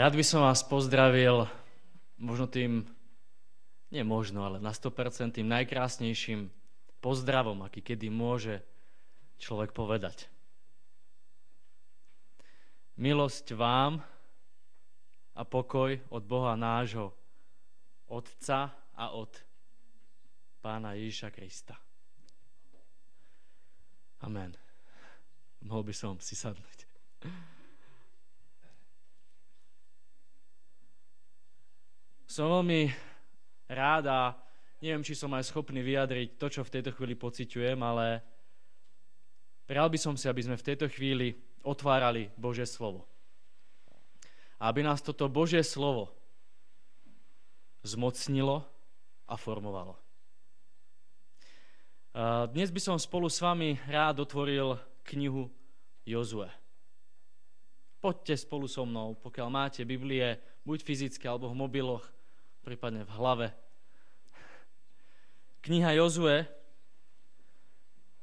Rád by som vás pozdravil možno tým, nie možno, ale na 100% tým najkrásnejším pozdravom, aký kedy môže človek povedať. Milosť vám a pokoj od Boha nášho, Otca a od Pána Ježiša Krista. Amen. Mohol by som si sadnúť. Som veľmi rád a neviem, či som aj schopný vyjadriť to, čo v tejto chvíli pociťujem, ale prijal by som si, aby sme v tejto chvíli otvárali Božie slovo. Aby nás toto Božie slovo zmocnilo a formovalo. Dnes by som spolu s vami rád otvoril knihu Jozue. Poďte spolu so mnou, pokiaľ máte Biblie, buď fyzické alebo v mobiloch, prípadne v hlave. Kniha Jozue,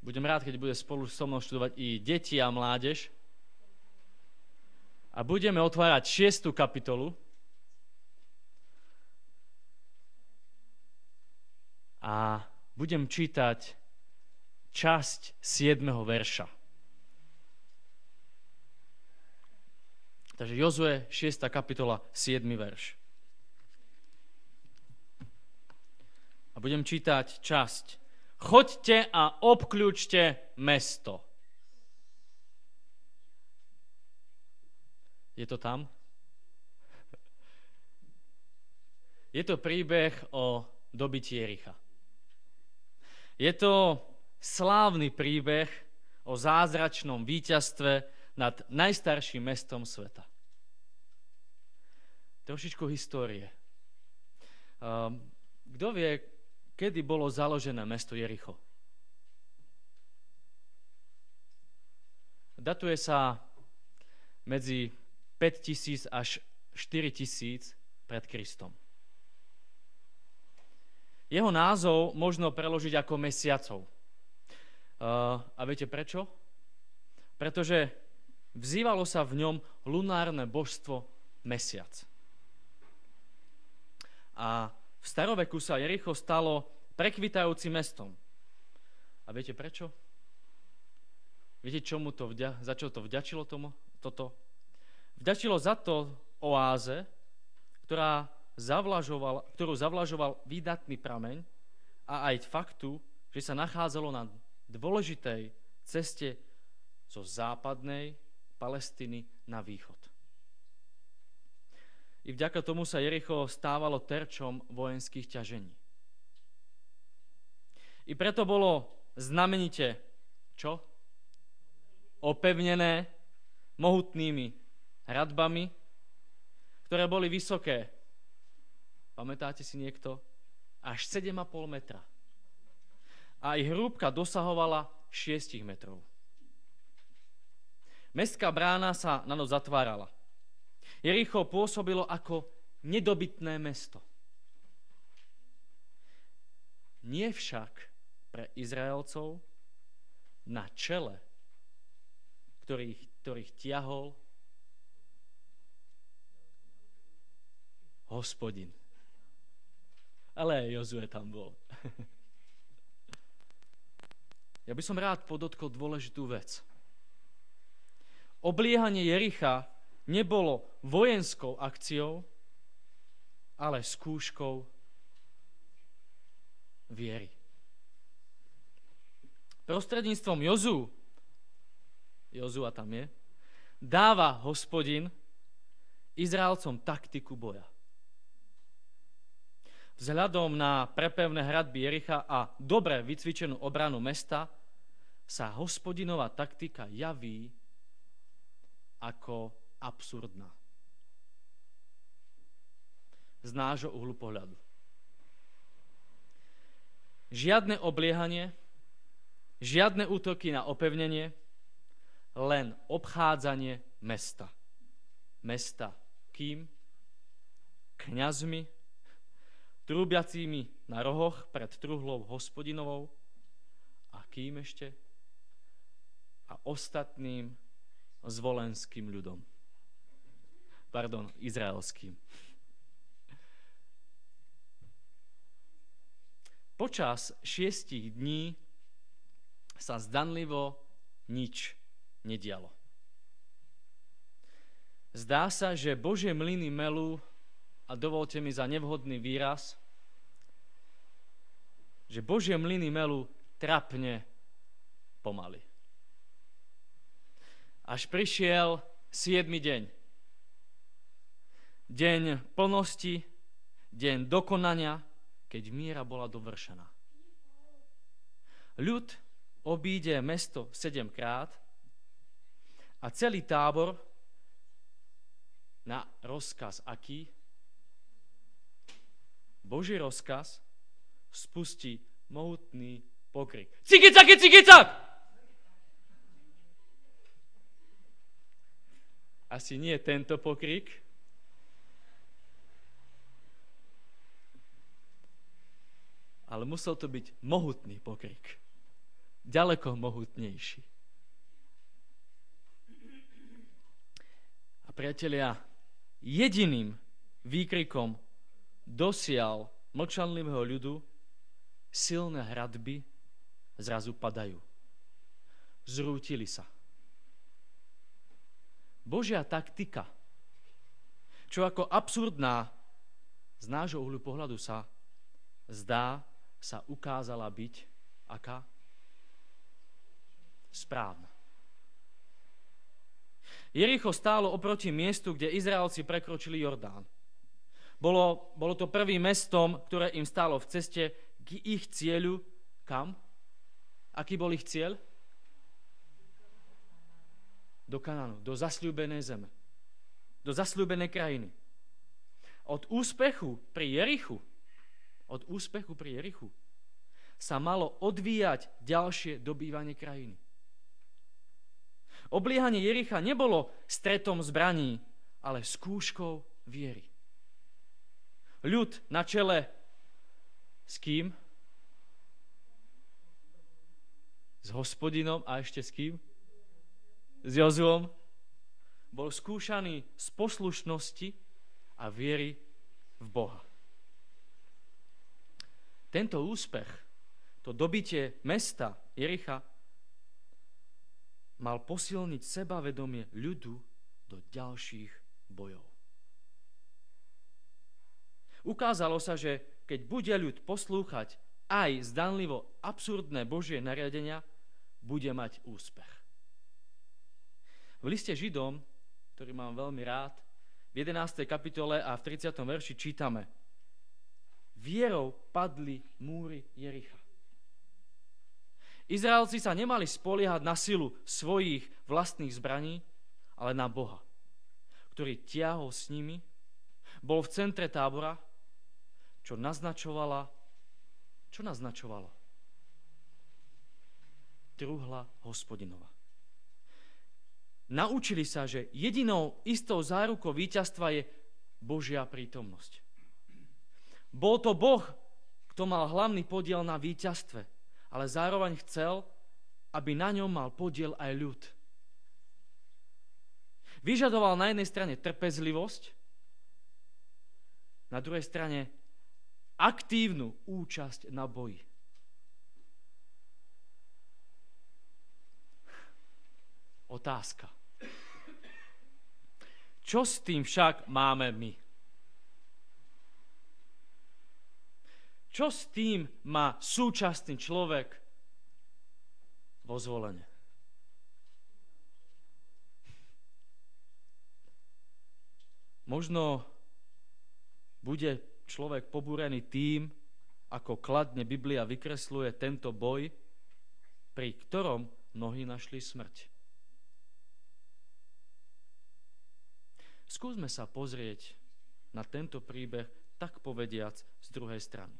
budem rád, keď bude spolu so mnou študovať i deti a mládež. A budeme otvárať šiestu kapitolu. A budem čítať časť 7. verša. Takže Jozue, 6. kapitola, 7. verš. A budem čítať časť. Choďte a obkľúčte mesto. Je to tam? Je to príbeh o dobití Jericha. Je to slávny príbeh o zázračnom víťazstve nad najstarším mestom sveta. Trošičku histórie. Um, kto vie, Kedy bolo založené mesto Jericho? Datuje sa medzi 5000 až 4000 pred Kristom. Jeho názov možno preložiť ako mesiacov. A viete prečo? Pretože vzývalo sa v ňom lunárne božstvo mesiac. A v staroveku sa Jericho stalo prekvitajúcim mestom. A viete prečo? Viete, čomu to vďa- za čo to vďačilo tomu, toto? Vďačilo za to oáze, ktorá zavlažoval, ktorú zavlažoval výdatný prameň a aj faktu, že sa nachádzalo na dôležitej ceste zo západnej Palestiny na východ. I vďaka tomu sa Jericho stávalo terčom vojenských ťažení. I preto bolo znamenite čo? Opevnené mohutnými hradbami, ktoré boli vysoké. Pamätáte si niekto? Až 7,5 metra. A ich hrúbka dosahovala 6 metrov. Mestská brána sa na noc zatvárala. Jericho pôsobilo ako nedobytné mesto. Nie však pre Izraelcov na čele, ktorých, ktorých tiahol hospodin. Ale aj Jozue tam bol. ja by som rád podotkol dôležitú vec. Obliehanie Jericha nebolo vojenskou akciou, ale skúškou viery. Prostredníctvom Jozu, Jozua tam je, dáva hospodin Izraelcom taktiku boja. Vzhľadom na prepevné hradby Jericha a dobre vycvičenú obranu mesta sa hospodinová taktika javí ako absurdná. Z nášho uhlu pohľadu. Žiadne obliehanie, žiadne útoky na opevnenie, len obchádzanie mesta. Mesta kým? Kňazmi, trúbiacími na rohoch pred truhlou hospodinovou a kým ešte? A ostatným zvolenským ľudom. pardon, izraelským. Počas šiestich dní sa zdanlivo nič nedialo. Zdá sa, že Božie mlyny melú, a dovolte mi za nevhodný výraz, že Božie mlyny melú trapne pomaly. Až prišiel 7. deň. Deň plnosti, deň dokonania, keď míra bola dovršená. Ľud obíde mesto sedemkrát a celý tábor na rozkaz aký? Boží rozkaz spustí mohutný pokrik. Cikicak, cikicak! Asi nie tento pokrik. Ale musel to byť mohutný pokrik. Ďaleko mohutnejší. A priatelia, jediným výkrikom dosial mlčanlivého ľudu silné hradby zrazu padajú. Zrútili sa. Božia taktika, čo ako absurdná z nášho uhlu pohľadu sa zdá, sa ukázala byť aká? Správna. Jericho stálo oproti miestu, kde Izraelci prekročili Jordán. Bolo, bolo to prvým mestom, ktoré im stálo v ceste k ich cieľu. Kam? Aký bol ich cieľ? Do Kananu, do zasľúbenej zeme. Do zasľúbenej krajiny. Od úspechu pri Jerichu, od úspechu pri Jerichu sa malo odvíjať ďalšie dobývanie krajiny. Obliehanie Jericha nebolo stretom zbraní, ale skúškou viery. Ľud na čele s kým? S hospodinom a ešte s kým? S Jozuom. Bol skúšaný z poslušnosti a viery v Boha. Tento úspech, to dobitie mesta Jericha, mal posilniť sebavedomie ľudu do ďalších bojov. Ukázalo sa, že keď bude ľud poslúchať aj zdanlivo absurdné Božie nariadenia, bude mať úspech. V liste Židom, ktorý mám veľmi rád, v 11. kapitole a v 30. verši čítame Vierou padli múry Jericha. Izraelci sa nemali spoliehať na silu svojich vlastných zbraní, ale na Boha, ktorý tiahol s nimi, bol v centre tábora, čo naznačovala, čo naznačovalo? Truhla hospodinova. Naučili sa, že jedinou istou zárukou víťazstva je Božia prítomnosť. Bol to Boh, kto mal hlavný podiel na víťazstve – ale zároveň chcel, aby na ňom mal podiel aj ľud. Vyžadoval na jednej strane trpezlivosť, na druhej strane aktívnu účasť na boji. Otázka. Čo s tým však máme my? Čo s tým má súčasný človek vo zvolenie? Možno bude človek pobúrený tým, ako kladne Biblia vykresluje tento boj, pri ktorom mnohí našli smrť. Skúsme sa pozrieť na tento príbeh, tak povediac, z druhej strany.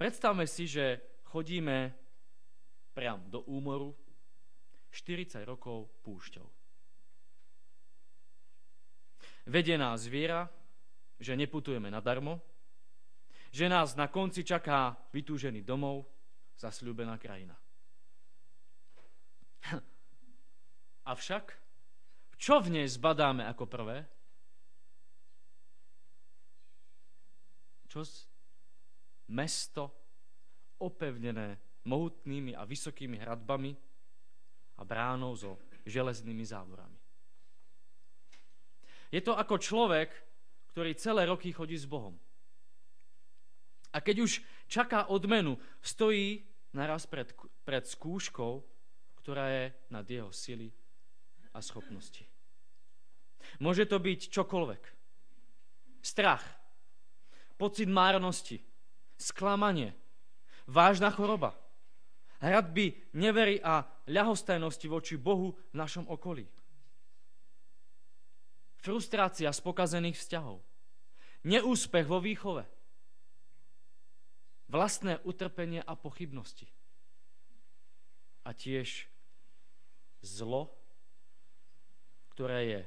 Predstavme si, že chodíme priam do úmoru 40 rokov púšťou. Vedie nás zviera, že neputujeme nadarmo, že nás na konci čaká vytúžený domov, zasľúbená krajina. Avšak Čo v nej zbadáme ako prvé? Čo? Mesto opevnené mohutnými a vysokými hradbami a bránou so železnými závorami. Je to ako človek, ktorý celé roky chodí s Bohom. A keď už čaká odmenu, stojí naraz pred, pred skúškou, ktorá je nad jeho sily a schopnosti. Môže to byť čokoľvek. Strach, pocit márnosti, sklamanie, vážna choroba, hradby nevery a ľahostajnosti voči Bohu v našom okolí. Frustrácia z pokazených vzťahov. Neúspech vo výchove. Vlastné utrpenie a pochybnosti. A tiež zlo, ktoré je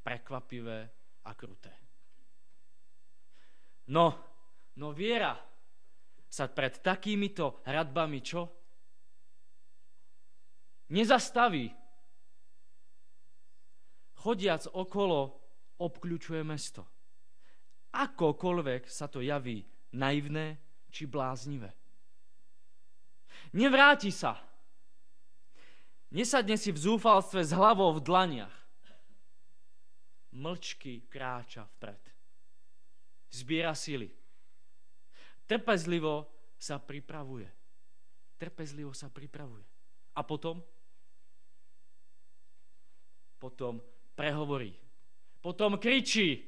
prekvapivé a kruté. No, no viera sa pred takýmito radbami čo? Nezastaví chodiac okolo, obklúčuje mesto. Akokoľvek sa to javí naivné či bláznivé. Nevráti sa. Nesadne si v zúfalstve s hlavou v dlaniach. Mlčky kráča vpred. Zbiera sily. Trpezlivo sa pripravuje. Trpezlivo sa pripravuje. A potom? Potom prehovorí. Potom kričí.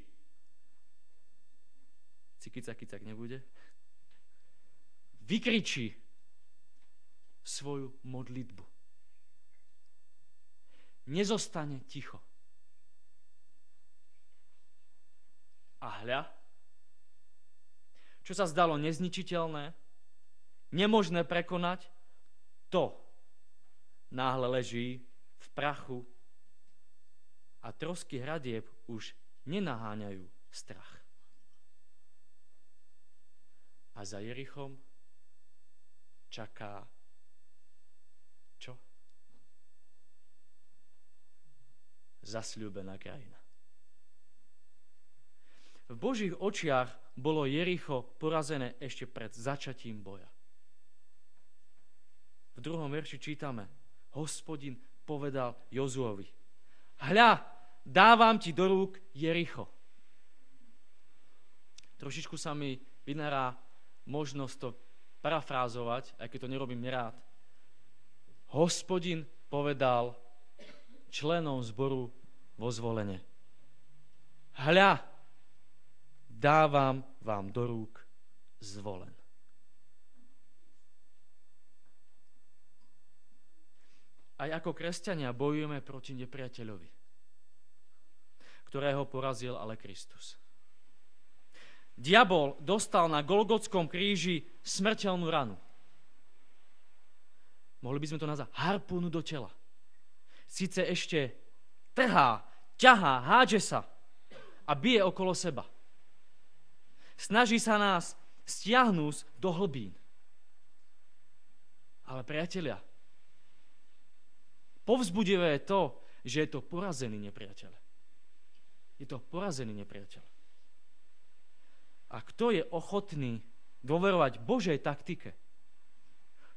Cikica, kicak nebude. Vykričí svoju modlitbu. Nezostane ticho. A hľa, čo sa zdalo nezničiteľné, nemožné prekonať, to náhle leží v prachu a trosky hradieb už nenaháňajú strach. A za Jerichom čaká čo? Zasľúbená krajina. V Božích očiach bolo Jericho porazené ešte pred začatím boja. V druhom verši čítame, hospodin povedal Jozuovi, hľa, dávam ti do rúk Jericho. Trošičku sa mi vynará možnosť to parafrázovať, aj keď to nerobím nerád. Hospodin povedal členom zboru vo zvolenie. Hľa, dávam vám do rúk zvolen. Aj ako kresťania bojujeme proti nepriateľovi ktorého porazil ale Kristus. Diabol dostal na Golgotskom kríži smrteľnú ranu. Mohli by sme to nazvať harpúnu do tela. Sice ešte trhá, ťahá, hádže sa a bije okolo seba. Snaží sa nás stiahnuť do hlbín. Ale priatelia, povzbudivé je to, že je to porazený nepriateľ. Je to porazený nepriateľ. A kto je ochotný dôverovať Božej taktike,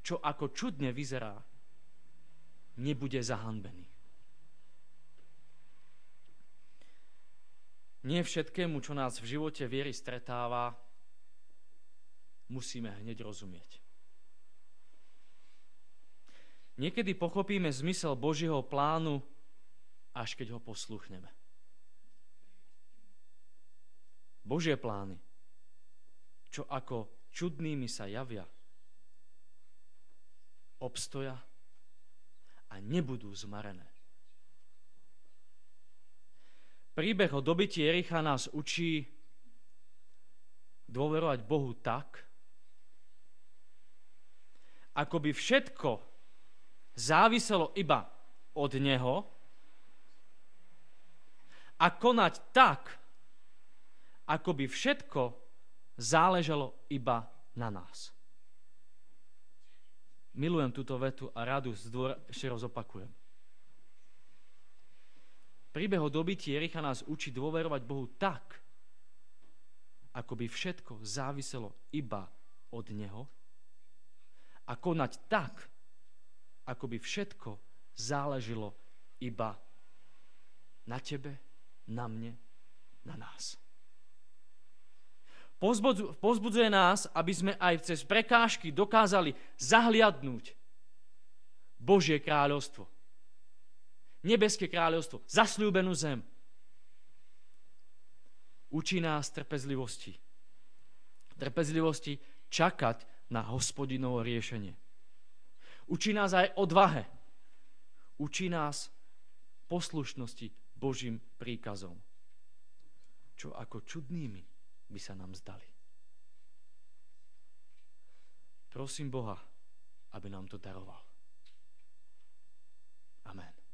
čo ako čudne vyzerá, nebude zahanbený. Nie všetkému, čo nás v živote viery stretáva, musíme hneď rozumieť. Niekedy pochopíme zmysel Božieho plánu, až keď ho posluchneme. Božie plány, čo ako čudnými sa javia, obstoja a nebudú zmarené. Príbeh o dobití Ericha nás učí dôverovať Bohu tak, ako by všetko záviselo iba od Neho a konať tak, ako by všetko záležalo iba na nás. Milujem túto vetu a radu ešte raz opakujem. Príbeh o dobití Jericha nás učí dôverovať Bohu tak, ako by všetko záviselo iba od Neho a konať tak, ako by všetko záležilo iba na tebe, na mne, na nás. Pozbudzuje nás, aby sme aj cez prekážky dokázali zahliadnúť Božie kráľovstvo. Nebeské kráľovstvo, zasľúbenú zem. Učí nás trpezlivosti. Trpezlivosti čakať na hospodinovo riešenie. Učí nás aj odvahe. Učí nás poslušnosti Božím príkazom. Čo ako čudnými by sa nám zdali. Prosím Boha, aby nám to daroval. Amen.